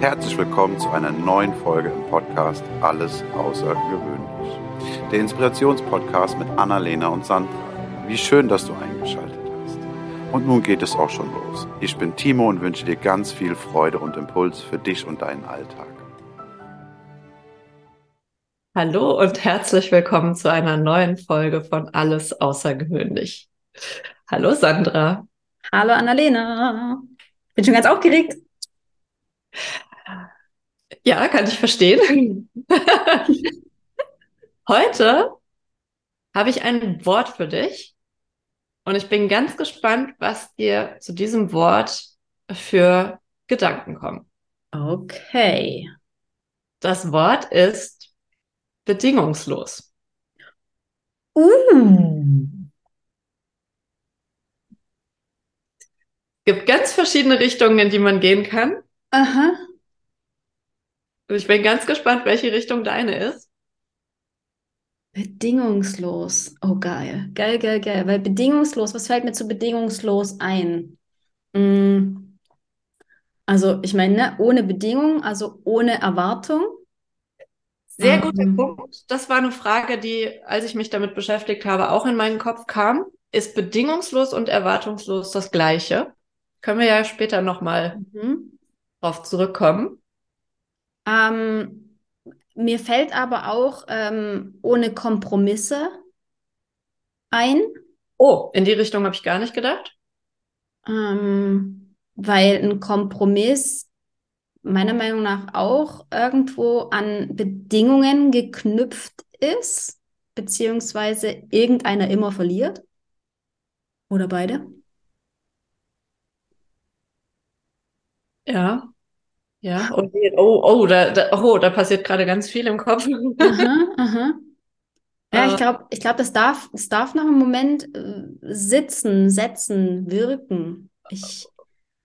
Herzlich willkommen zu einer neuen Folge im Podcast Alles Außergewöhnlich. Der Inspirationspodcast mit Annalena und Sandra. Wie schön, dass du eingeschaltet hast. Und nun geht es auch schon los. Ich bin Timo und wünsche dir ganz viel Freude und Impuls für dich und deinen Alltag. Hallo und herzlich willkommen zu einer neuen Folge von Alles Außergewöhnlich. Hallo Sandra. Hallo Annalena. Bin schon ganz aufgeregt. Ja, kann ich verstehen. Heute habe ich ein Wort für dich und ich bin ganz gespannt, was dir zu diesem Wort für Gedanken kommen. Okay. Das Wort ist bedingungslos. Uh. Es gibt ganz verschiedene Richtungen, in die man gehen kann. Aha. Ich bin ganz gespannt, welche Richtung deine ist. Bedingungslos. Oh, geil. Geil, geil, geil. Weil bedingungslos, was fällt mir zu bedingungslos ein? Mm. Also, ich meine, ne, ohne Bedingung, also ohne Erwartung. Sehr guter Ähm, Punkt. Das war eine Frage, die, als ich mich damit beschäftigt habe, auch in meinen Kopf kam. Ist bedingungslos und erwartungslos das Gleiche? Können wir ja später nochmal mhm. drauf zurückkommen. Ähm, mir fällt aber auch ähm, ohne Kompromisse ein. Oh, in die Richtung habe ich gar nicht gedacht. Ähm, weil ein Kompromiss meiner Meinung nach auch irgendwo an Bedingungen geknüpft ist, beziehungsweise irgendeiner immer verliert. Oder beide. Ja, ja. Oh, nee. oh, oh, da, da, oh, da passiert gerade ganz viel im Kopf. Aha, aha. Ja, ich Äh, glaube, ich glaube, das darf, das darf noch einen Moment äh, sitzen, setzen, wirken. Ich,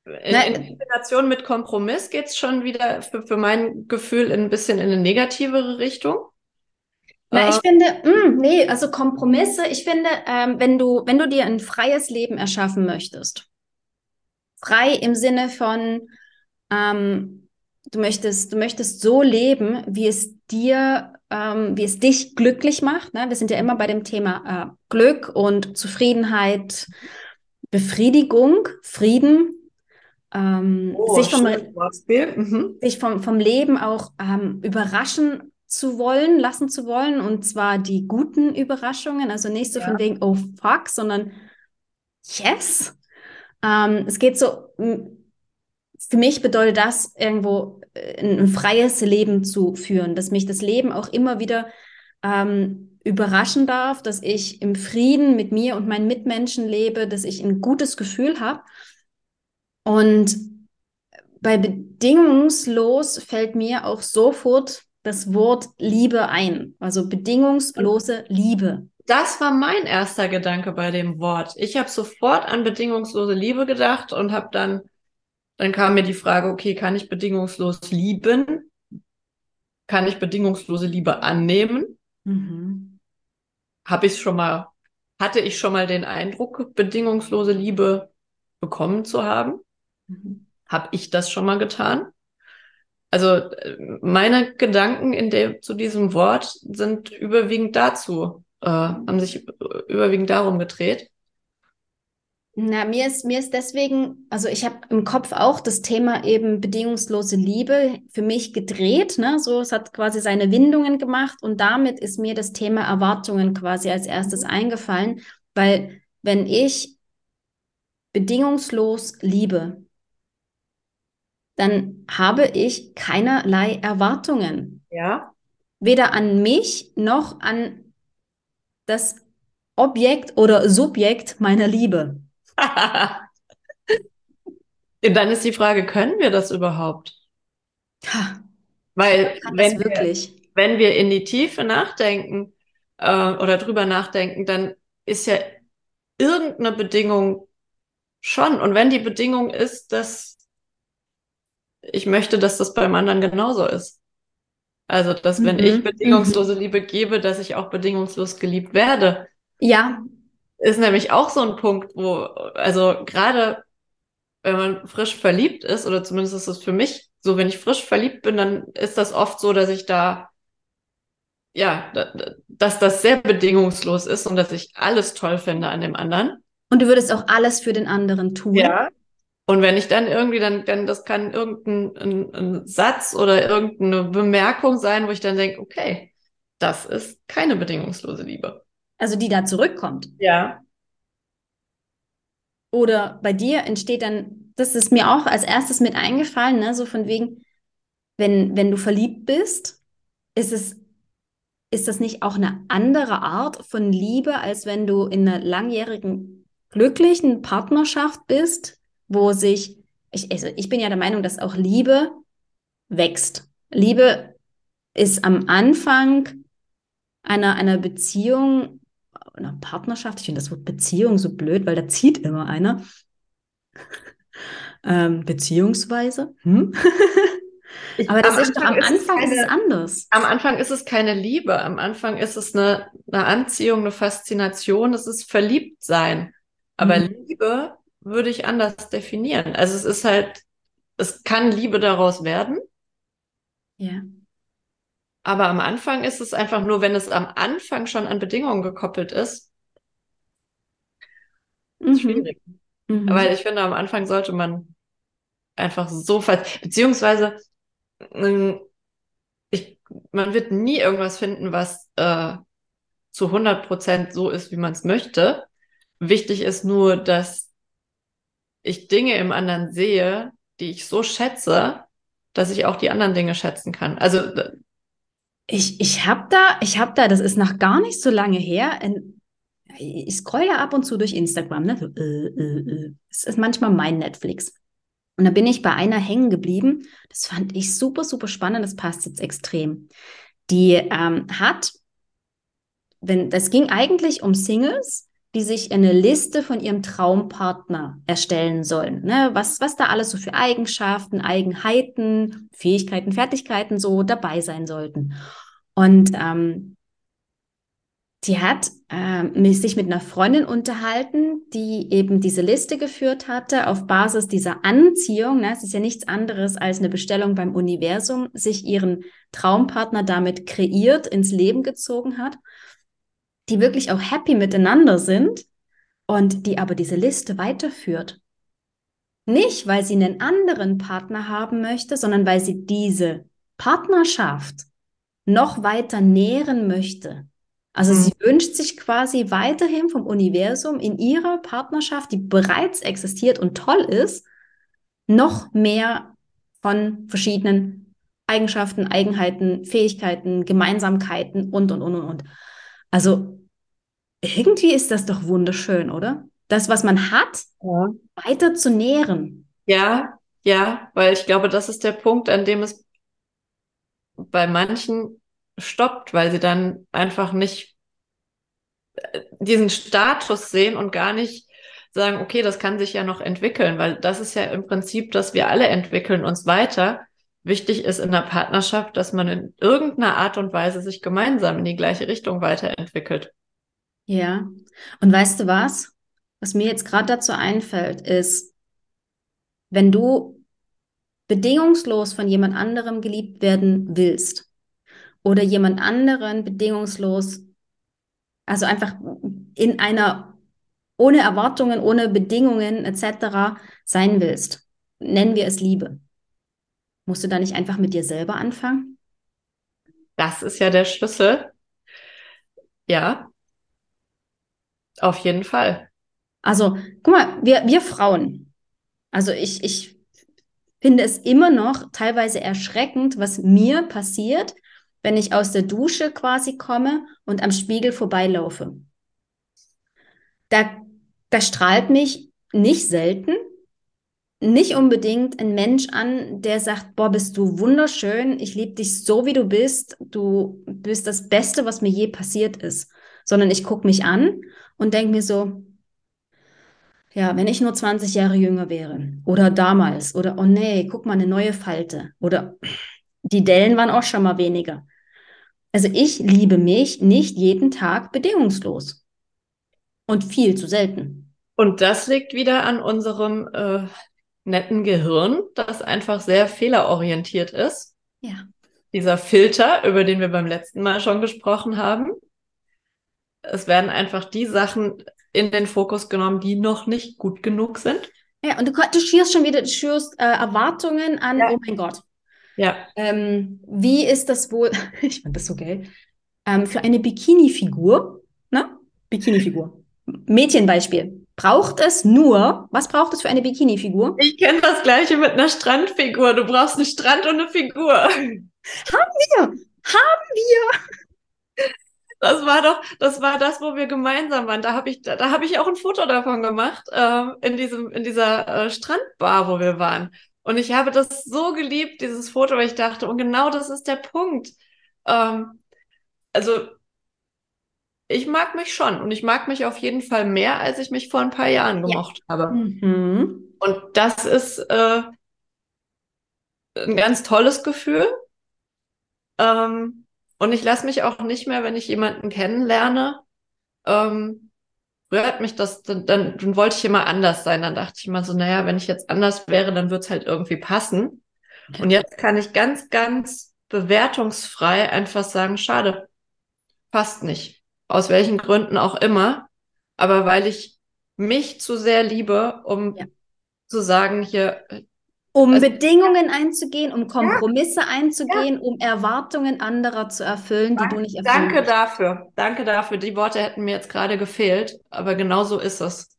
In, na, in Kombination mit Kompromiss geht es schon wieder für, für mein Gefühl ein bisschen in eine negativere Richtung. Na, ich Äh, finde, mm, nee, also Kompromisse, ich finde, ähm, wenn du, wenn du dir ein freies Leben erschaffen möchtest, frei im Sinne von, ähm, du möchtest, du möchtest so leben, wie es dir, ähm, wie es dich glücklich macht, ne? Wir sind ja immer bei dem Thema äh, Glück und Zufriedenheit, Befriedigung, Frieden, ähm, oh, sich vom. Mhm. sich vom, vom Leben auch ähm, überraschen zu wollen, lassen zu wollen. Und zwar die guten Überraschungen. Also nicht so Ja. von wegen, oh fuck, sondern yes. Ähm, es geht so, für mich bedeutet das irgendwo äh, ein, freies Leben zu führen, dass mich das Leben auch immer wieder ähm, überraschen darf, dass ich im Frieden mit mir und meinen Mitmenschen lebe, dass ich ein gutes Gefühl habe. Und bei bedingungslos fällt mir auch sofort das Wort Liebe ein. Also bedingungslose Liebe. Das war mein erster Gedanke bei dem Wort. Ich habe sofort an bedingungslose Liebe gedacht und habe dann, dann kam mir die Frage, okay, kann ich bedingungslos lieben? Kann ich bedingungslose Liebe annehmen? Mhm. Habe ich schon mal, hatte ich schon mal den Eindruck, bedingungslose Liebe bekommen zu haben? Mhm. Habe ich das schon mal getan? Also äh, meine Gedanken in der, zu diesem Wort sind überwiegend dazu, äh, haben sich überwiegend darum gedreht. Na, mir ist, mir ist deswegen, also ich habe im Kopf auch das Thema eben bedingungslose Liebe für mich gedreht, ne? So, es hat quasi seine Windungen gemacht und damit ist mir das Thema Erwartungen quasi als erstes eingefallen, weil wenn ich bedingungslos liebe, dann habe ich keinerlei Erwartungen, Ja. weder an mich noch an das Objekt oder Subjekt meiner Liebe. Und dann ist die Frage, können wir das überhaupt? Ha, Weil wenn wir, wirklich? wenn wir in die Tiefe nachdenken äh, oder drüber nachdenken, dann ist ja irgendeine Bedingung schon. Und wenn die Bedingung ist, dass ich möchte, dass das beim anderen genauso ist. Also, dass wenn ich Mhm, bedingungslose Liebe gebe, dass ich auch bedingungslos geliebt werde. Ja, Ist nämlich auch so ein Punkt, wo, also gerade wenn man frisch verliebt ist, oder zumindest ist es für mich so, wenn ich frisch verliebt bin, dann ist das oft so, dass ich da, ja, dass das sehr bedingungslos ist und dass ich alles toll finde an dem anderen. Und du würdest auch alles für den anderen tun. Ja. Und wenn ich dann irgendwie dann, dann das kann irgendein ein, ein Satz oder irgendeine Bemerkung sein, wo ich dann denke, okay, das ist keine bedingungslose Liebe. Also die da zurückkommt. Ja. Oder bei dir entsteht dann, das ist mir auch als erstes mit eingefallen, ne? so von wegen, wenn, wenn du verliebt bist, ist es, ist das nicht auch eine andere Art von Liebe, als wenn du in einer langjährigen, glücklichen Partnerschaft bist, wo sich, ich, also ich bin ja der Meinung, dass auch Liebe wächst. Liebe ist am Anfang einer, einer Beziehung einer Partnerschaft, ich finde das Wort Beziehung so blöd, weil da zieht immer einer. ähm, beziehungsweise. Hm? Aber das ist doch am Anfang ist, keine, ist, es anders. Am Anfang ist es keine Liebe. Am Anfang ist es eine, eine Anziehung, eine Faszination. Es ist Verliebtsein. Aber mhm. Liebe würde ich anders definieren. Also es ist halt, es kann Liebe daraus werden. Ja. Aber am Anfang ist es einfach nur, wenn es am Anfang schon an Bedingungen gekoppelt ist, mhm. schwierig. Mhm. Weil ich finde, am Anfang sollte man einfach so fast, beziehungsweise ähm, ich, man wird nie irgendwas finden, was äh, zu 100 Prozent so ist, wie man es möchte. Wichtig ist nur, dass ich Dinge im anderen sehe, die ich so schätze, dass ich auch die anderen Dinge schätzen kann. Also ich, ich habe da, ich habe da, das ist noch gar nicht so lange her. In, ich scroll ja ab und zu durch Instagram, ne? Äh, äh, äh. Das ist manchmal mein Netflix. Und da bin ich bei einer hängen geblieben. Das fand ich super, super spannend. Das passt jetzt extrem. Die ähm, hat, wenn das ging eigentlich um Singles, die sich eine Liste von ihrem Traumpartner erstellen sollen. Ne? Was, was da alles so für Eigenschaften, Eigenheiten, Fähigkeiten, Fertigkeiten so dabei sein sollten. Und ähm, die hat äh, sich mit einer Freundin unterhalten, die eben diese Liste geführt hatte auf Basis dieser Anziehung. Ne, es ist ja nichts anderes als eine Bestellung beim Universum, sich ihren Traumpartner damit kreiert, ins Leben gezogen hat, die wirklich auch happy miteinander sind und die aber diese Liste weiterführt. Nicht, weil sie einen anderen Partner haben möchte, sondern weil sie diese Partnerschaft noch weiter nähren möchte. Also mhm. sie wünscht sich quasi weiterhin vom Universum in ihrer Partnerschaft, die bereits existiert und toll ist, noch mehr von verschiedenen Eigenschaften, Eigenheiten, Fähigkeiten, Gemeinsamkeiten und, und, und, und, und. Also irgendwie ist das doch wunderschön, oder? Das, was man hat, ja. weiter zu nähren. Ja, ja, weil ich glaube, das ist der Punkt, an dem es bei manchen stoppt, weil sie dann einfach nicht äh, diesen Status sehen und gar nicht sagen, okay, das kann sich ja noch entwickeln, weil das ist ja im Prinzip, dass wir alle entwickeln uns weiter. Wichtig ist in der Partnerschaft, dass man in irgendeiner Art und Weise sich gemeinsam in die gleiche Richtung weiterentwickelt. Ja, und weißt du was? Was mir jetzt gerade dazu einfällt, ist, wenn du bedingungslos von jemand anderem geliebt werden willst, oder jemand anderen bedingungslos, also einfach in einer ohne Erwartungen, ohne Bedingungen etc. sein willst, nennen wir es Liebe. Musst du da nicht einfach mit dir selber anfangen? Das ist ja der Schlüssel. Ja, auf jeden Fall. Also, guck mal, wir, wir Frauen, also ich, ich finde es immer noch teilweise erschreckend, was mir passiert, wenn ich aus der Dusche quasi komme und am Spiegel vorbeilaufe. Da, da strahlt mich nicht selten, nicht unbedingt ein Mensch an, der sagt, boah, bist du wunderschön, ich liebe dich so, wie du bist, du bist das Beste, was mir je passiert ist, sondern ich gucke mich an und denke mir so, ja, wenn ich nur 20 Jahre jünger wäre oder damals oder oh nee, guck mal, eine neue Falte oder die Dellen waren auch schon mal weniger. Also ich liebe mich nicht jeden Tag bedingungslos. Und viel zu selten. Und das liegt wieder an unserem äh, netten Gehirn, das einfach sehr fehlerorientiert ist. Ja. Dieser Filter, über den wir beim letzten Mal schon gesprochen haben. Es werden einfach die Sachen in den Fokus genommen, die noch nicht gut genug sind. Ja, und du, du schürst schon wieder, du schürst äh, Erwartungen an, Ja. oh mein Gott. Ja, Ähm, wie ist das wohl, ich fand das so geil, ähm, für eine Bikini-Figur, ne? Bikini-Figur. Mädchenbeispiel. Braucht es nur, was braucht es für eine Bikini-Figur? ich kenne das gleiche mit einer Strandfigur. Du brauchst einen Strand und eine Figur. Haben wir! Das war doch, das war das, wo wir gemeinsam waren. Da habe ich, da, da habe ich auch ein Foto davon gemacht, ähm, in diesem, in dieser äh, Strandbar, wo wir waren. Und ich habe das so geliebt, dieses Foto, weil ich dachte, und genau das ist der Punkt. Ähm, also, ich mag mich schon und ich mag mich auf jeden Fall mehr, als ich mich vor ein paar Jahren gemocht habe. Mhm. Und das ist äh, ein ganz tolles Gefühl. Ähm, und ich lasse mich auch nicht mehr, wenn ich jemanden kennenlerne, ähm, rührt mich das, dann, dann, dann wollte ich immer anders sein. Dann dachte ich immer so, naja, wenn ich jetzt anders wäre, dann wird's halt irgendwie passen. Und jetzt kann ich ganz, ganz bewertungsfrei einfach sagen, schade, passt nicht. Aus welchen Gründen auch immer. Aber weil ich mich zu sehr liebe, um Ja. zu sagen, hier, Um Also- Bedingungen einzugehen, um Kompromisse einzugehen, um Erwartungen anderer zu erfüllen, die du nicht erfüllen Danke dafür. Danke dafür. Die Worte hätten mir jetzt gerade gefehlt, aber genau so ist es.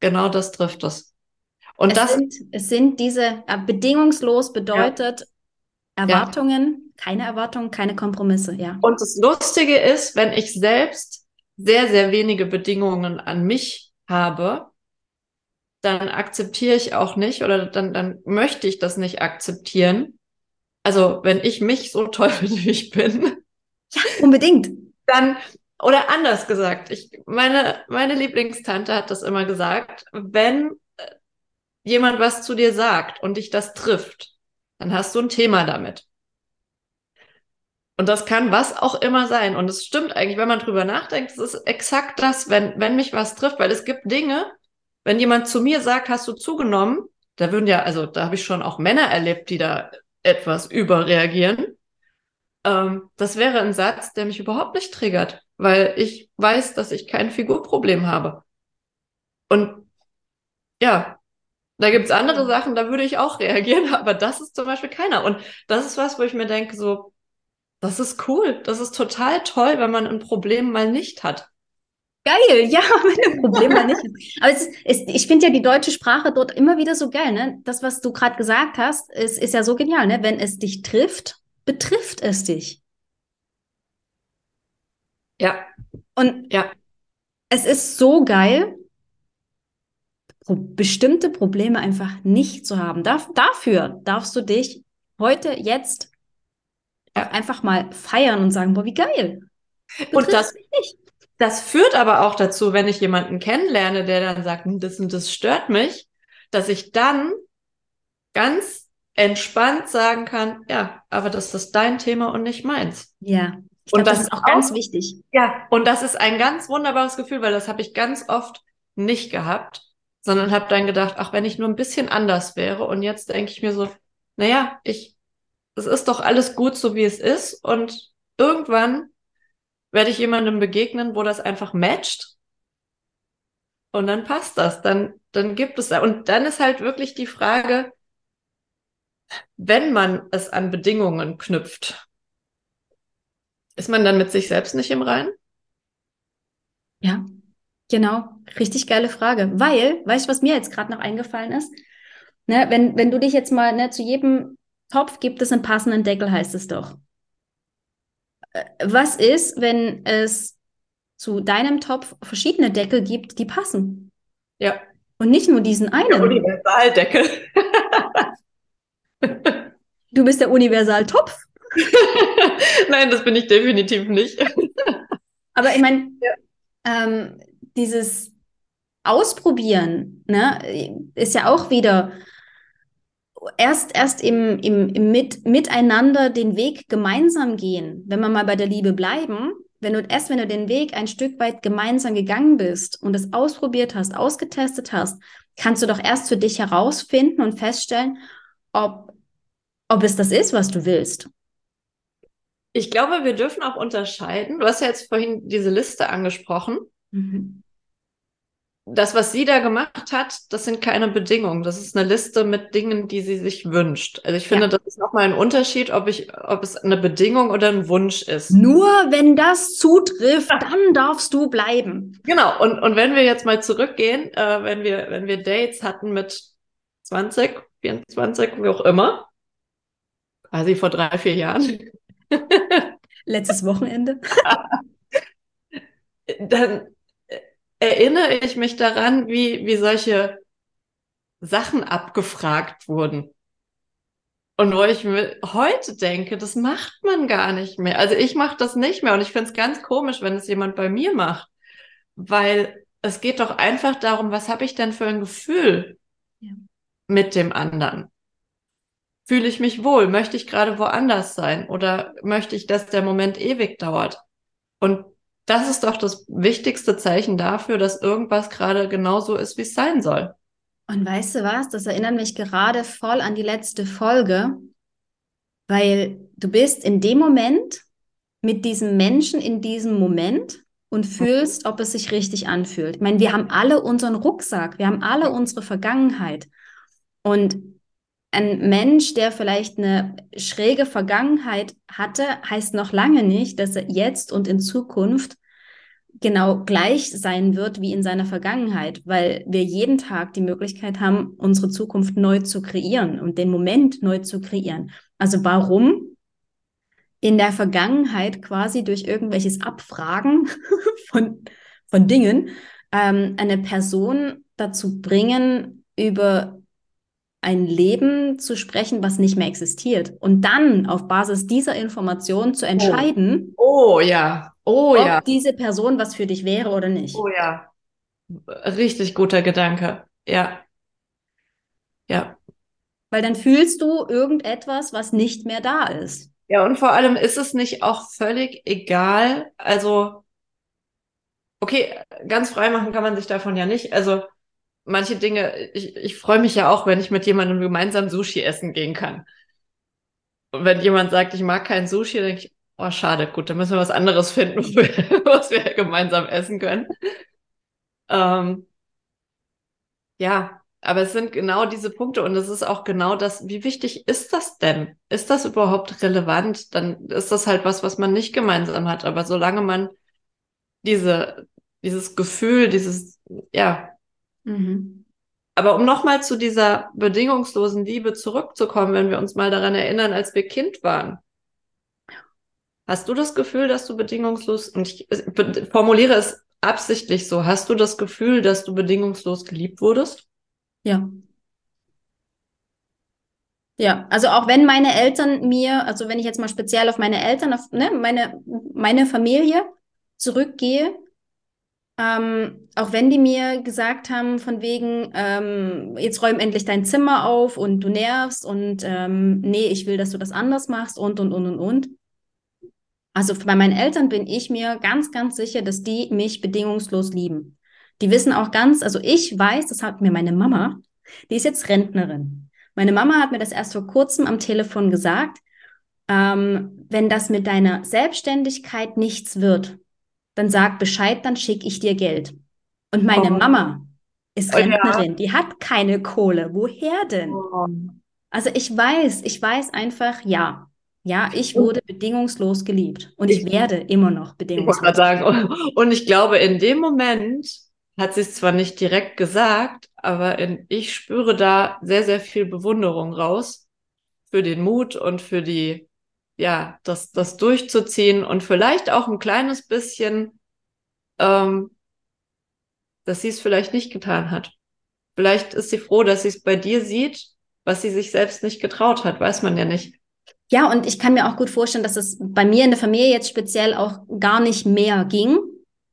Genau das trifft es. Und es, das, sind, es sind diese, äh, bedingungslos bedeutet Erwartungen, keine Erwartungen, keine Kompromisse, ja. und das Lustige ist, wenn ich selbst sehr, sehr wenige Bedingungen an mich habe, dann akzeptiere ich auch nicht oder dann, dann möchte ich das nicht akzeptieren. Also, wenn ich mich so toll finde, wie ich bin, Unbedingt. dann, oder anders gesagt, ich, meine, meine Lieblingstante hat das immer gesagt, wenn äh, jemand was zu dir sagt und dich das trifft, dann hast du ein Thema damit. Und das kann was auch immer sein. Und es stimmt eigentlich, wenn man drüber nachdenkt, es ist exakt das, wenn, wenn mich was trifft, weil es gibt Dinge, wenn jemand zu mir sagt, hast du zugenommen, da würden ja, also da habe ich schon auch Männer erlebt, die da etwas überreagieren. Ähm, das wäre ein Satz, der mich überhaupt nicht triggert, weil ich weiß, dass ich kein Figurproblem habe. Und ja, da gibt's andere Sachen, da würde ich auch reagieren, aber das ist zum Beispiel keiner. Und das ist was, wo ich mir denke, so, das ist cool, das ist total toll, wenn man ein Problem mal nicht hat. Geil, ja, wenn ein Problem mal nicht ist. Aber es ist, es, ich finde ja die deutsche Sprache dort immer wieder so geil, ne? Das, was du gerade gesagt hast, ist, ist ja so genial, ne? Wenn es dich trifft, betrifft es dich. Ja, Und ja, es ist so geil, bestimmte Probleme einfach nicht zu haben. Darf, dafür darfst du dich heute, jetzt Ja. einfach mal feiern und sagen, boah, wie geil. Und Betrifft das, mich nicht. Das führt aber auch dazu, wenn ich jemanden kennenlerne, der dann sagt, "Hm, das und das stört mich, dass ich dann ganz entspannt sagen kann, ja, aber das ist dein Thema und nicht meins. Ja, ich Und das, das ist auch auch- ganz wichtig. Ja, und das ist ein ganz wunderbares Gefühl, weil das habe ich ganz oft nicht gehabt, sondern habe dann gedacht, ach, wenn ich nur ein bisschen anders wäre. Und jetzt denke ich mir so, naja, ich, es ist doch alles gut, so wie es ist. Und irgendwann werde ich jemandem begegnen, wo das einfach matcht. Und dann passt das. Dann, dann gibt es, und dann ist halt wirklich die Frage, wenn man es an Bedingungen knüpft, ist man dann mit sich selbst nicht im Reinen? Ja, genau. Richtig geile Frage. Weil, weißt du, was mir jetzt gerade noch eingefallen ist? Ne, wenn, wenn du dich jetzt mal, ne, zu jedem Topf gibt es einen passenden Deckel, heißt es doch. Äh, Was ist, wenn es zu deinem Topf verschiedene Deckel gibt, die passen? Ja. Und nicht nur diesen Der einen. Universaldeckel. Du bist der Universaltopf. Nein, das bin ich definitiv nicht. Aber ich meine, ähm, dieses Ausprobieren, ne, ist ja auch wieder erst, erst im, im, im Mit, Miteinander den Weg gemeinsam gehen. Wenn wir mal bei der Liebe bleiben, wenn du erst, wenn du den Weg ein Stück weit gemeinsam gegangen bist und es ausprobiert hast, ausgetestet hast, kannst du doch erst für dich herausfinden und feststellen, ob, ob es das ist, was du willst. Ich glaube, wir dürfen auch unterscheiden. Du hast ja jetzt vorhin diese Liste angesprochen. Mhm das, was sie da gemacht hat, das sind keine Bedingungen. Das ist eine Liste mit Dingen, die sie sich wünscht. Also ich finde, ja. das ist nochmal ein Unterschied, ob ich, ob es eine Bedingung oder ein Wunsch ist. Nur wenn das zutrifft, ja. dann darfst du bleiben. Genau. Und, und wenn wir jetzt mal zurückgehen, äh, wenn wir, wenn wir Dates hatten mit 20, 24, wie auch immer, quasi vor drei, vier Jahren. Letztes Wochenende. dann erinnere ich mich daran, wie, wie solche Sachen abgefragt wurden. Und wo ich mir heute denke, das macht man gar nicht mehr. Also ich mache das nicht mehr und ich finde es ganz komisch, wenn es jemand bei mir macht. Weil es geht doch einfach darum, was habe ich denn für ein Gefühl ja. mit dem anderen? Fühle ich mich wohl? Möchte ich gerade woanders sein? Oder möchte ich, dass der Moment ewig dauert? Und das ist doch das wichtigste Zeichen dafür, dass irgendwas gerade genauso ist, wie es sein soll. Und weißt du was? Das erinnert mich gerade voll an die letzte Folge, weil du bist in dem Moment mit diesem Menschen in diesem Moment und fühlst, ob es sich richtig anfühlt. Ich meine, wir haben alle unseren Rucksack, wir haben alle unsere Vergangenheit. Und ein Mensch, der vielleicht eine schräge Vergangenheit hatte, heißt noch lange nicht, dass er jetzt und in Zukunft genau gleich sein wird wie in seiner Vergangenheit, weil wir jeden Tag die Möglichkeit haben, unsere Zukunft neu zu kreieren und den Moment neu zu kreieren. Also warum in der Vergangenheit quasi durch irgendwelches Abfragen von, von Dingen ähm, eine Person dazu bringen, über ein Leben zu sprechen, was nicht mehr existiert. Und dann auf Basis dieser Information zu oh. entscheiden, oh, oh ja, oh ob ja, diese Person was für dich wäre oder nicht. Oh ja, richtig guter Gedanke. Ja, ja. Weil dann fühlst du irgendetwas, was nicht mehr da ist. Ja, und vor allem ist es nicht auch völlig egal. Also, okay, ganz frei machen kann man sich davon ja nicht. Also, manche Dinge, ich, ich freue mich ja auch, wenn ich mit jemandem gemeinsam Sushi essen gehen kann. Und wenn jemand sagt, ich mag kein Sushi, denke ich, oh, schade, gut, dann müssen wir was anderes finden, was wir gemeinsam essen können. Ähm, ja, aber es sind genau diese Punkte und es ist auch genau das, wie wichtig ist das denn? Ist das überhaupt relevant? Dann ist das halt was, was man nicht gemeinsam hat. Aber solange man diese, dieses Gefühl, dieses, ja, Mhm. Aber um nochmal zu dieser bedingungslosen Liebe zurückzukommen, wenn wir uns mal daran erinnern, als wir Kind waren. Hast du das Gefühl, dass du bedingungslos, und ich formuliere es absichtlich so, hast du das Gefühl, dass du bedingungslos geliebt wurdest? Ja. Ja, also auch wenn meine Eltern mir, also wenn ich jetzt mal speziell auf meine Eltern, auf ne, meine, meine Familie zurückgehe, ähm, auch wenn die mir gesagt haben, von wegen, ähm, jetzt räum endlich dein Zimmer auf und du nervst und ähm, nee, ich will, dass du das anders machst und und und und und. Also bei meinen Eltern bin ich mir ganz, ganz sicher, dass die mich bedingungslos lieben. Die wissen auch ganz, also ich weiß, das hat mir meine Mama, die ist jetzt Rentnerin. Meine Mama hat mir das erst vor kurzem am Telefon gesagt, ähm, wenn das mit deiner Selbstständigkeit nichts wird, dann sag Bescheid, dann schicke ich dir Geld. Und meine oh. Mama ist Rentnerin, ja. die hat keine Kohle. Woher denn? Oh. Also ich weiß, ich weiß einfach, ja. Ja, ich wurde bedingungslos geliebt und ich, ich, werde immer noch bedingungslos. Ich sagen, und ich glaube, in dem Moment hat sie es zwar nicht direkt gesagt, aber in, ich spüre da sehr, sehr viel Bewunderung raus für den Mut und für die ja, das, das durchzuziehen und vielleicht auch ein kleines bisschen, ähm, dass sie es vielleicht nicht getan hat. Vielleicht ist sie froh, dass sie es bei dir sieht, was sie sich selbst nicht getraut hat, weiß man ja nicht. Ja, und ich kann mir auch gut vorstellen, dass es bei mir in der Familie jetzt speziell auch gar nicht mehr ging,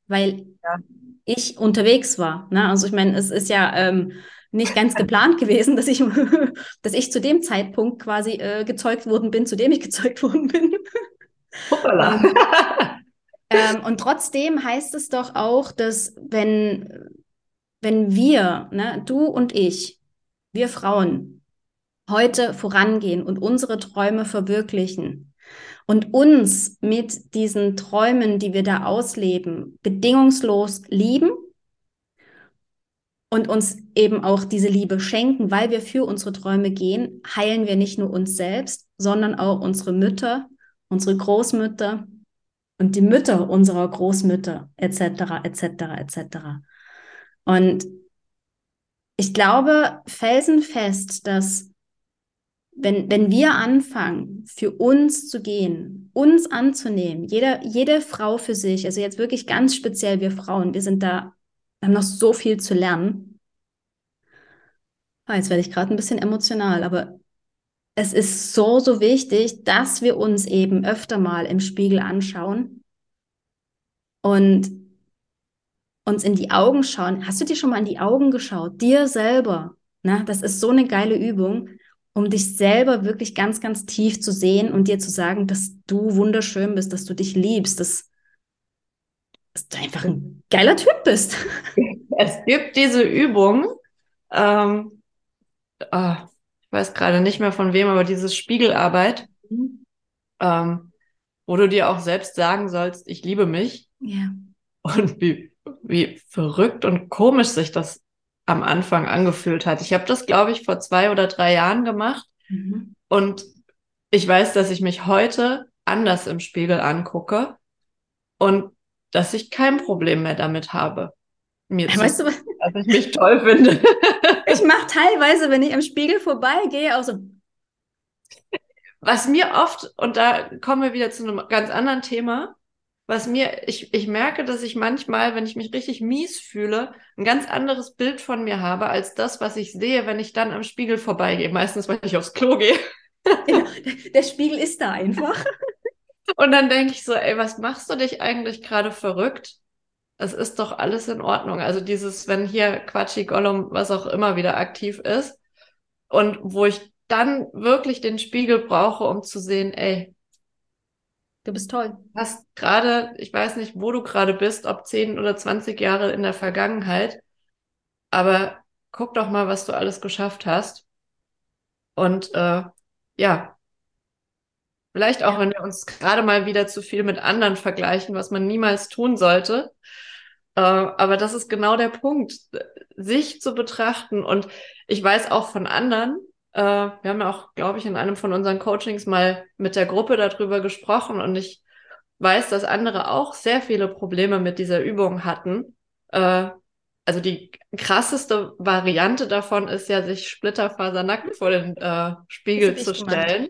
weil ja. ich unterwegs war. Ne? Also ich meine, es ist ja ähm, nicht ganz geplant gewesen, dass ich, dass ich zu dem Zeitpunkt quasi äh, gezeugt worden bin, zu dem ich gezeugt worden bin. Hoppala. ähm, und trotzdem heißt es doch auch, dass wenn wenn wir, ne, du und ich, wir Frauen, heute vorangehen und unsere Träume verwirklichen und uns mit diesen Träumen, die wir da ausleben, bedingungslos lieben und uns eben auch diese Liebe schenken, weil wir für unsere Träume gehen, heilen wir nicht nur uns selbst, sondern auch unsere Mütter, unsere Großmütter und die Mütter unserer Großmütter etc. etc. etc. Und ich glaube felsenfest, dass wenn, wenn wir anfangen, für uns zu gehen, uns anzunehmen, jede, jede Frau für sich, also jetzt wirklich ganz speziell wir Frauen, wir sind da wir haben noch so viel zu lernen. Ah, jetzt werde ich gerade ein bisschen emotional, aber es ist so, so wichtig, dass wir uns eben öfter mal im Spiegel anschauen und uns in die Augen schauen. Hast du dir schon mal in die Augen geschaut? Dir selber. Na, das ist so eine geile Übung, um dich selber wirklich ganz, ganz tief zu sehen und dir zu sagen, dass du wunderschön bist, dass du dich liebst, dass dass du einfach ein geiler Typ bist. Es gibt diese Übung, ähm, oh, ich weiß gerade nicht mehr von wem, aber diese Spiegelarbeit, mhm. ähm, wo du dir auch selbst sagen sollst, ich liebe mich. Ja. Und wie, wie verrückt und komisch sich das am Anfang angefühlt hat. Ich habe das, glaube ich, vor zwei oder drei Jahren gemacht. Mhm. Und ich weiß, dass ich mich heute anders im Spiegel angucke. Und dass ich kein Problem mehr damit habe. Mir weißt zu, du, was? dass ich mich toll finde. ich mache teilweise, wenn ich am Spiegel vorbeigehe, auch so. Was mir oft, und da kommen wir wieder zu einem ganz anderen Thema, was mir, ich, ich merke, dass ich manchmal, wenn ich mich richtig mies fühle, ein ganz anderes Bild von mir habe, als das, was ich sehe, wenn ich dann am Spiegel vorbeigehe. Meistens, weil ich aufs Klo gehe. Genau, der Spiegel ist da einfach. Und dann denke ich so, ey, was machst du dich eigentlich gerade verrückt? Es ist doch alles in Ordnung. Also dieses, wenn hier Quatschi Gollum, was auch immer wieder aktiv ist und wo ich dann wirklich den Spiegel brauche, um zu sehen, ey, du bist toll. Hast gerade, ich weiß nicht, wo du gerade bist, ob 10 oder 20 Jahre in der Vergangenheit, aber guck doch mal, was du alles geschafft hast. Und äh, ja, Vielleicht auch, wenn wir uns gerade mal wieder zu viel mit anderen vergleichen, was man niemals tun sollte. Äh, aber das ist genau der Punkt, sich zu betrachten. Und ich weiß auch von anderen, äh, wir haben ja auch, glaube ich, in einem von unseren Coachings mal mit der Gruppe darüber gesprochen und ich weiß, dass andere auch sehr viele Probleme mit dieser Übung hatten. Äh, also die krasseste Variante davon ist ja, sich splitterfasernackt vor den äh, Spiegel zu stellen.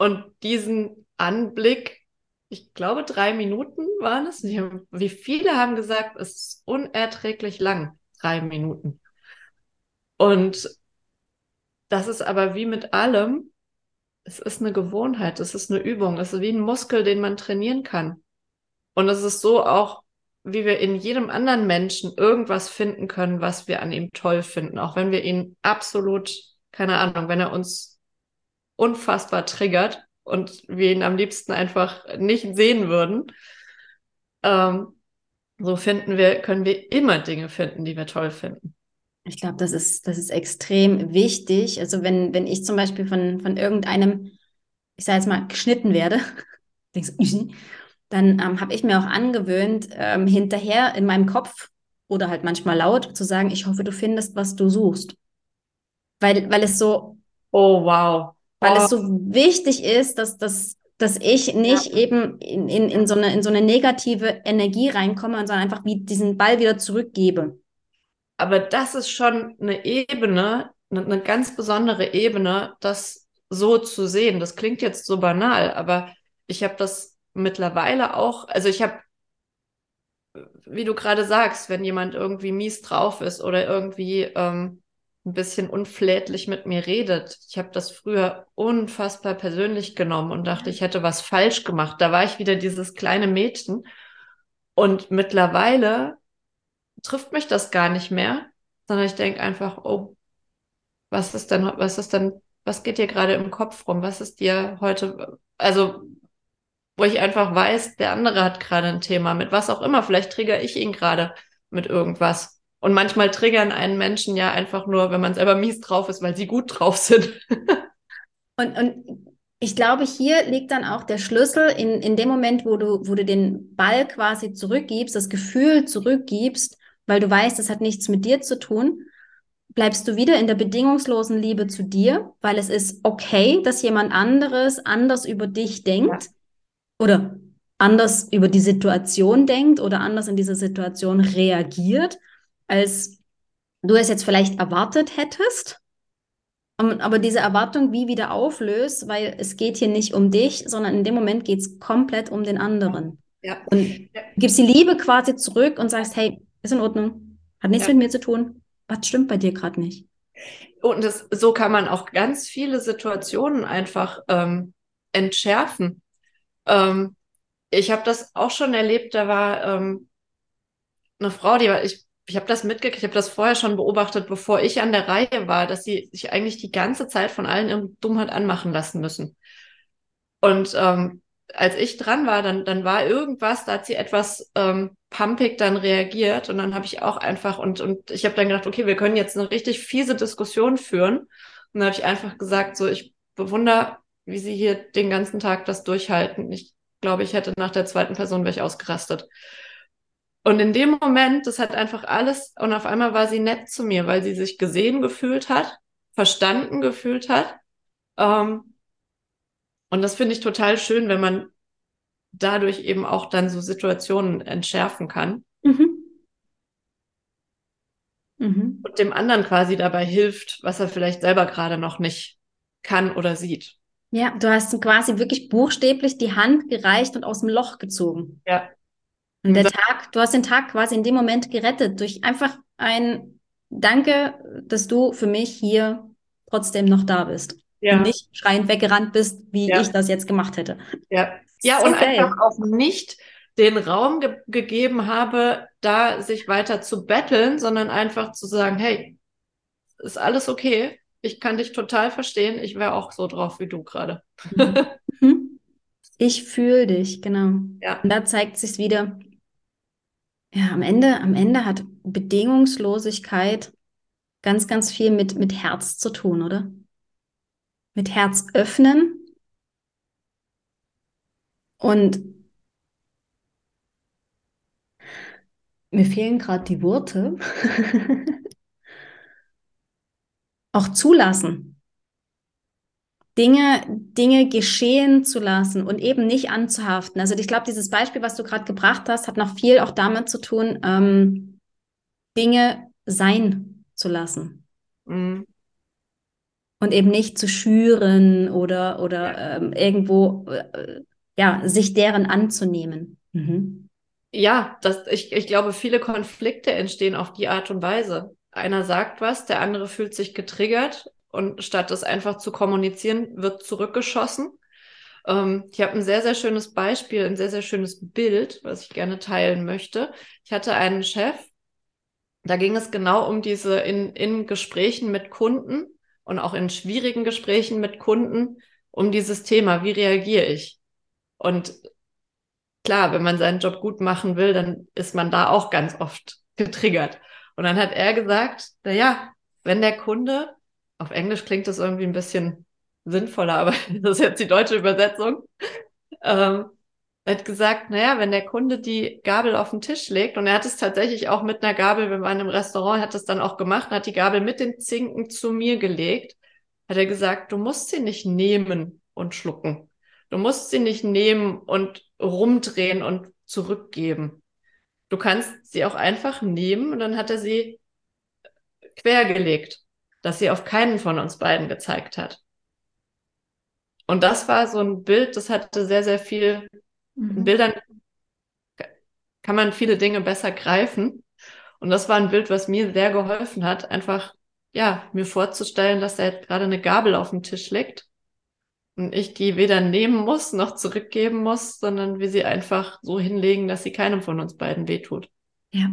Und diesen Anblick, ich glaube, drei Minuten waren es. Wie viele haben gesagt, es ist unerträglich lang, drei Minuten. Und das ist aber wie mit allem, es ist eine Gewohnheit, es ist eine Übung, es ist wie ein Muskel, den man trainieren kann. Und es ist so auch, wie wir in jedem anderen Menschen irgendwas finden können, was wir an ihm toll finden, auch wenn wir ihn absolut, keine Ahnung, wenn er uns unfassbar triggert und wir ihn am liebsten einfach nicht sehen würden. Ähm, so finden wir, können wir immer Dinge finden, die wir toll finden. Ich glaube, das ist, das ist extrem wichtig. Also wenn, wenn ich zum Beispiel von, von irgendeinem, ich sage jetzt mal, geschnitten werde, dann ähm, habe ich mir auch angewöhnt, ähm, hinterher in meinem Kopf oder halt manchmal laut zu sagen, ich hoffe, du findest, was du suchst. Weil, weil es so. Oh, wow weil oh. es so wichtig ist, dass, dass, dass ich nicht ja. eben in, in, in, so eine, in so eine negative Energie reinkomme, sondern einfach wie diesen Ball wieder zurückgebe. Aber das ist schon eine Ebene, eine, eine ganz besondere Ebene, das so zu sehen. Das klingt jetzt so banal, aber ich habe das mittlerweile auch, also ich habe, wie du gerade sagst, wenn jemand irgendwie mies drauf ist oder irgendwie ähm, ein bisschen unflätlich mit mir redet. Ich habe das früher unfassbar persönlich genommen und dachte, ich hätte was falsch gemacht. Da war ich wieder dieses kleine Mädchen. Und mittlerweile trifft mich das gar nicht mehr, sondern ich denke einfach, oh, was ist denn, was ist denn, was geht dir gerade im Kopf rum? Was ist dir heute, also, wo ich einfach weiß, der andere hat gerade ein Thema mit was auch immer. Vielleicht trigger ich ihn gerade mit irgendwas. Und manchmal triggern einen Menschen ja einfach nur, wenn man selber mies drauf ist, weil sie gut drauf sind. und, und ich glaube, hier liegt dann auch der Schlüssel in, in dem Moment, wo du, wo du den Ball quasi zurückgibst, das Gefühl zurückgibst, weil du weißt, das hat nichts mit dir zu tun, bleibst du wieder in der bedingungslosen Liebe zu dir, weil es ist okay, dass jemand anderes anders über dich denkt ja. oder anders über die Situation denkt oder anders in dieser Situation reagiert, als du es jetzt vielleicht erwartet hättest. Aber diese Erwartung wie wieder auflöst, weil es geht hier nicht um dich, sondern in dem Moment geht es komplett um den anderen. Ja. Und gibst die Liebe quasi zurück und sagst, hey, ist in Ordnung, hat nichts ja. mit mir zu tun, was stimmt bei dir gerade nicht? Und das, so kann man auch ganz viele Situationen einfach ähm, entschärfen. Ähm, ich habe das auch schon erlebt, da war ähm, eine Frau, die war, ich, ich habe das mitgekriegt, ich habe das vorher schon beobachtet, bevor ich an der Reihe war, dass sie sich eigentlich die ganze Zeit von allen irgendwie Dummheit anmachen lassen müssen. Und ähm, als ich dran war, dann, dann war irgendwas, da hat sie etwas ähm, pumpig dann reagiert und dann habe ich auch einfach und, und ich habe dann gedacht, okay, wir können jetzt eine richtig fiese Diskussion führen. Und dann habe ich einfach gesagt, so, ich bewundere, wie sie hier den ganzen Tag das durchhalten. Ich glaube, ich hätte nach der zweiten Person wäre ich ausgerastet. Und in dem Moment, das hat einfach alles, und auf einmal war sie nett zu mir, weil sie sich gesehen gefühlt hat, verstanden gefühlt hat. Ähm, und das finde ich total schön, wenn man dadurch eben auch dann so Situationen entschärfen kann. Mhm. Mhm. Und dem anderen quasi dabei hilft, was er vielleicht selber gerade noch nicht kann oder sieht. Ja, du hast quasi wirklich buchstäblich die Hand gereicht und aus dem Loch gezogen. Ja. Und der Tag, du hast den Tag quasi in dem Moment gerettet durch einfach ein Danke, dass du für mich hier trotzdem noch da bist. Ja. Und nicht schreiend weggerannt bist, wie ja. ich das jetzt gemacht hätte. Ja, ja so und geil. einfach auch nicht den Raum ge gegeben habe, da sich weiter zu betteln, sondern einfach zu sagen, hey, ist alles okay, ich kann dich total verstehen. Ich wäre auch so drauf wie du gerade. Mhm. mhm. ich fühle dich, genau. Ja. Und da zeigt sich wieder. Ja, am Ende, am Ende hat Bedingungslosigkeit ganz, ganz viel mit, mit Herz zu tun, oder? Mit Herz öffnen und mir fehlen gerade die Worte. auch zulassen. Dinge, Dinge geschehen zu lassen und eben nicht anzuhaften. Also ich glaube, dieses Beispiel, was du gerade gebracht hast, hat noch viel auch damit zu tun, ähm, Dinge sein zu lassen. Mhm. Und eben nicht zu schüren oder, oder ähm, irgendwo, äh, ja, sich deren anzunehmen. Mhm. Ja, das, ich, ich glaube, viele Konflikte entstehen auf die Art und Weise einer sagt was, der andere fühlt sich getriggert und statt es einfach zu kommunizieren, wird zurückgeschossen. Ähm, ich habe ein sehr, sehr schönes Beispiel, ein sehr, sehr schönes Bild, was ich gerne teilen möchte. Ich hatte einen Chef, da ging es genau um diese in, in Gesprächen mit Kunden und auch in schwierigen Gesprächen mit Kunden um dieses Thema, wie reagiere ich? Und klar, wenn man seinen Job gut machen will, dann ist man da auch ganz oft getriggert. Und dann hat er gesagt, na ja, wenn der Kunde, auf Englisch klingt das irgendwie ein bisschen sinnvoller, aber das ist jetzt die deutsche Übersetzung, ähm, hat gesagt, naja, wenn der Kunde die Gabel auf den Tisch legt, und er hat es tatsächlich auch mit einer Gabel, wir waren im Restaurant, hat es dann auch gemacht, hat die Gabel mit den Zinken zu mir gelegt, hat er gesagt, du musst sie nicht nehmen und schlucken. Du musst sie nicht nehmen und rumdrehen und zurückgeben. Du kannst sie auch einfach nehmen und dann hat er sie quergelegt, dass sie auf keinen von uns beiden gezeigt hat. Und das war so ein Bild, das hatte sehr, sehr viel, mhm. in Bildern kann man viele Dinge besser greifen. Und das war ein Bild, was mir sehr geholfen hat, einfach, ja, mir vorzustellen, dass da jetzt gerade eine Gabel auf dem Tisch liegt und ich die weder nehmen muss noch zurückgeben muss, sondern wir sie einfach so hinlegen, dass sie keinem von uns beiden wehtut. Ja.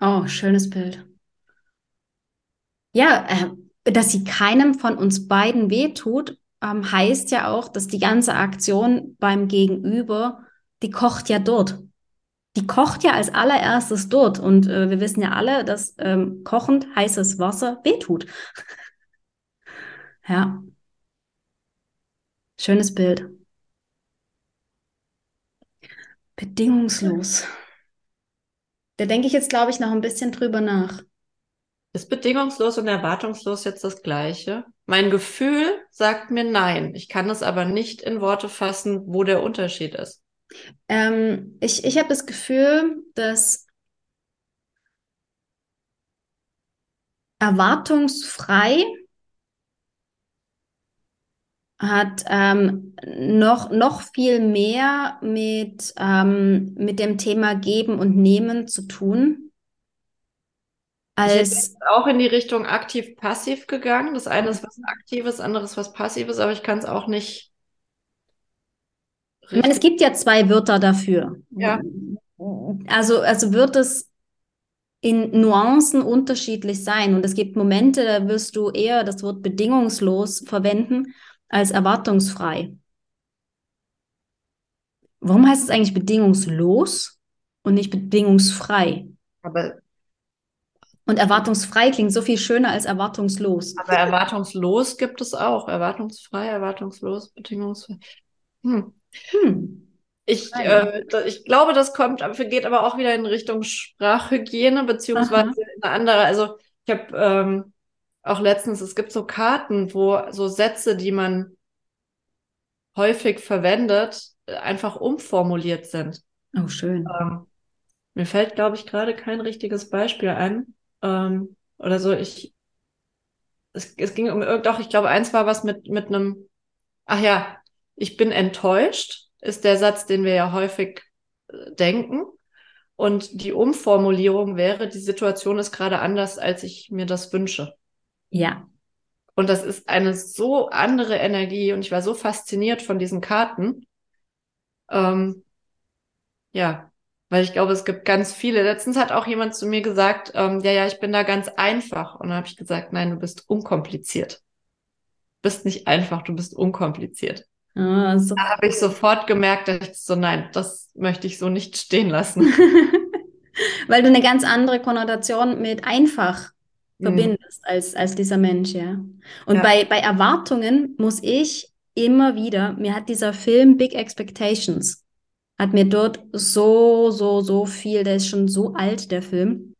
Oh, schönes Bild. Ja, äh, dass sie keinem von uns beiden wehtut, ähm, heißt ja auch, dass die ganze Aktion beim Gegenüber, die kocht ja dort. die kocht ja als allererstes dort. Und äh, wir wissen ja alle, dass ähm, kochend heißes Wasser wehtut. ja. Schönes Bild. Bedingungslos. Da denke ich jetzt, glaube ich, noch ein bisschen drüber nach. Ist bedingungslos und erwartungslos jetzt das Gleiche? Mein Gefühl sagt mir nein. Ich kann es aber nicht in Worte fassen, wo der Unterschied ist. Ähm, ich ich habe das Gefühl, dass erwartungsfrei hat ähm, noch, noch viel mehr mit, ähm, mit dem Thema Geben und Nehmen zu tun. Als ich auch in die Richtung aktiv-passiv gegangen. Das eine ist was Aktives, anderes was Passives, aber ich kann es auch nicht. Ich meine, es gibt ja zwei Wörter dafür. Ja. Also, also wird es in Nuancen unterschiedlich sein. Und es gibt Momente, da wirst du eher das Wort bedingungslos verwenden als erwartungsfrei. Warum heißt es eigentlich bedingungslos und nicht bedingungsfrei? Aber und erwartungsfrei klingt so viel schöner als erwartungslos. Aber erwartungslos gibt es auch. Erwartungsfrei, erwartungslos, bedingungsfrei. Hm. Hm. Ich, äh, ich glaube, das kommt, geht aber auch wieder in Richtung Sprachhygiene, beziehungsweise Aha. eine andere. Also ich habe ähm, auch letztens, es gibt so Karten, wo so Sätze, die man häufig verwendet, einfach umformuliert sind. Oh, schön. Ähm, mir fällt, glaube ich, gerade kein richtiges Beispiel ein. Ähm, oder so, ich, es, es ging um irgend, doch, ich glaube, eins war was mit, mit einem, ach ja, ich bin enttäuscht, ist der Satz, den wir ja häufig äh, denken. Und die Umformulierung wäre, die Situation ist gerade anders, als ich mir das wünsche. Ja. Und das ist eine so andere Energie und ich war so fasziniert von diesen Karten. Ähm, ja, weil ich glaube, es gibt ganz viele. Letztens hat auch jemand zu mir gesagt, ähm, ja, ja, ich bin da ganz einfach. Und dann habe ich gesagt, nein, du bist unkompliziert. Du bist nicht einfach, du bist unkompliziert. Ah, so. Da habe ich sofort gemerkt, dass ich so, nein, das möchte ich so nicht stehen lassen. weil du eine ganz andere Konnotation mit einfach Mhm. verbindest als, als dieser Mensch, ja. Und ja. Bei, bei Erwartungen muss ich immer wieder, mir hat dieser Film Big Expectations, hat mir dort so, so, so viel, der ist schon so alt, der Film.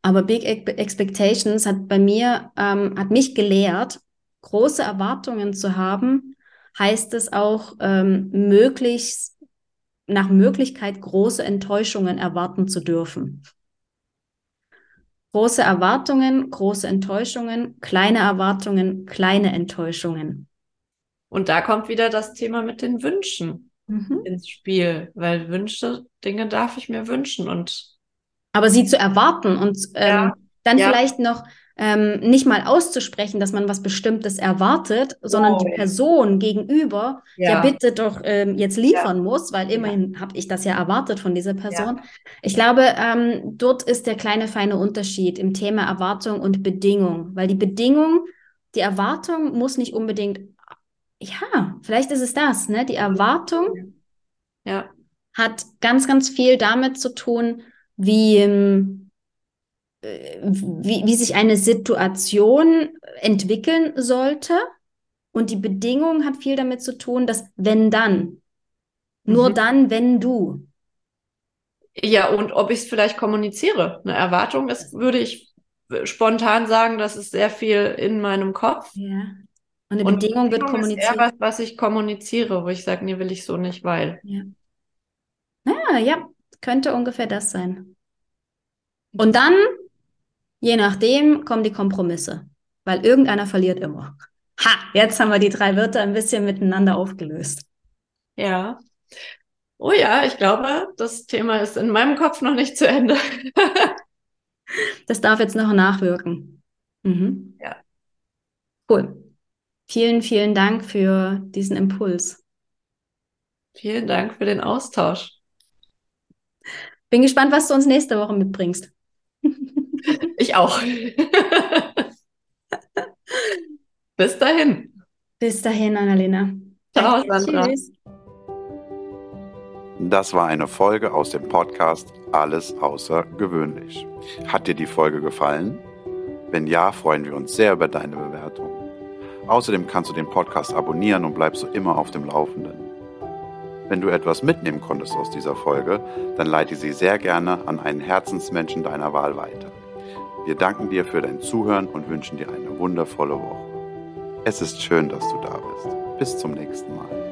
Aber Big Expectations hat bei mir, ähm, hat mich gelehrt, große Erwartungen zu haben, heißt es auch, ähm, möglichst nach Möglichkeit große Enttäuschungen erwarten zu dürfen. Große Erwartungen, große Enttäuschungen, kleine Erwartungen, kleine Enttäuschungen. Und da kommt wieder das Thema mit den Wünschen mhm. ins Spiel, weil Wünsche, Dinge darf ich mir wünschen und. Aber sie zu erwarten und ähm, ja. dann ja. vielleicht noch ähm, nicht mal auszusprechen, dass man was Bestimmtes erwartet, sondern oh, die Person gegenüber ja, ja bitte doch ähm, jetzt liefern ja. muss, weil immerhin ja. habe ich das ja erwartet von dieser Person. Ich glaube, ähm, dort ist der kleine feine Unterschied im Thema Erwartung und Bedingung, weil die Bedingung, die Erwartung muss nicht unbedingt, ja, vielleicht ist es das, ne? Die Erwartung ja. hat ganz, ganz viel damit zu tun, wie ähm, wie, wie sich eine Situation entwickeln sollte. Und die Bedingung hat viel damit zu tun, dass wenn dann. Nur mhm. dann, wenn du. Ja, und ob ich es vielleicht kommuniziere. Eine Erwartung ist, würde ich spontan sagen, das ist sehr viel in meinem Kopf. Ja. Und eine und Bedingung, wird kommuniziert. Ist eher was, was ich kommuniziere, wo ich sage, nee, will ich so nicht, weil. Ja. Ja, ja, könnte ungefähr das sein. Und dann Je nachdem kommen die Kompromisse, weil irgendeiner verliert immer. Ha, jetzt haben wir die drei Wörter ein bisschen miteinander aufgelöst. Ja. Oh ja, ich glaube, das Thema ist in meinem Kopf noch nicht zu Ende. das darf jetzt noch nachwirken. Mhm. Ja. Cool. Vielen, vielen Dank für diesen Impuls. Vielen Dank für den Austausch. Bin gespannt, was du uns nächste Woche mitbringst. Ich auch. Bis dahin. Bis dahin, Annalena. Ciao, Sandra. Tschüss. Das war eine Folge aus dem Podcast Alles außergewöhnlich. Hat dir die Folge gefallen? Wenn ja, freuen wir uns sehr über deine Bewertung. Außerdem kannst du den Podcast abonnieren und bleibst so immer auf dem Laufenden. Wenn du etwas mitnehmen konntest aus dieser Folge, dann leite sie sehr gerne an einen Herzensmenschen deiner Wahl weiter. Wir danken dir für dein Zuhören und wünschen dir eine wundervolle Woche. Es ist schön, dass du da bist. Bis zum nächsten Mal.